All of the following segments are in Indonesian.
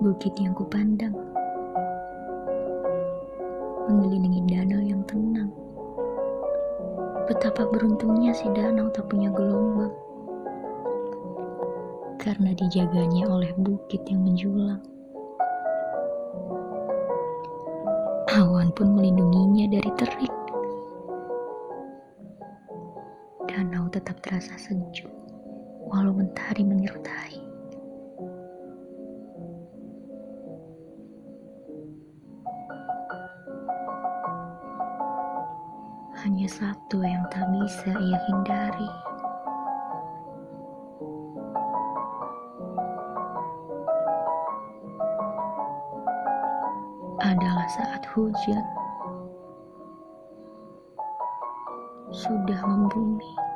bukit yang kupandang, mengelilingi danau yang tenang. Betapa beruntungnya si danau tak punya gelombang, karena dijaganya oleh bukit yang menjulang. Awan pun melindunginya dari terik. Danau tetap terasa sejuk, walau mentari menyertai. Hanya satu yang tak bisa ia hindari. Adalah saat hujan sudah membumi.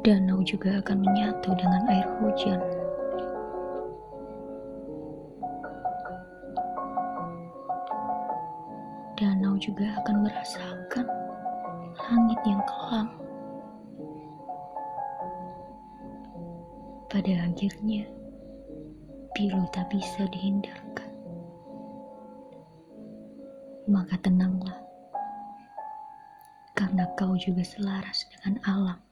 Danau juga akan menyatu dengan air hujan. Danau juga akan merasakan langit yang kelam. Pada akhirnya, pilu tak bisa dihindarkan. Maka tenanglah, karena kau juga selaras dengan alam.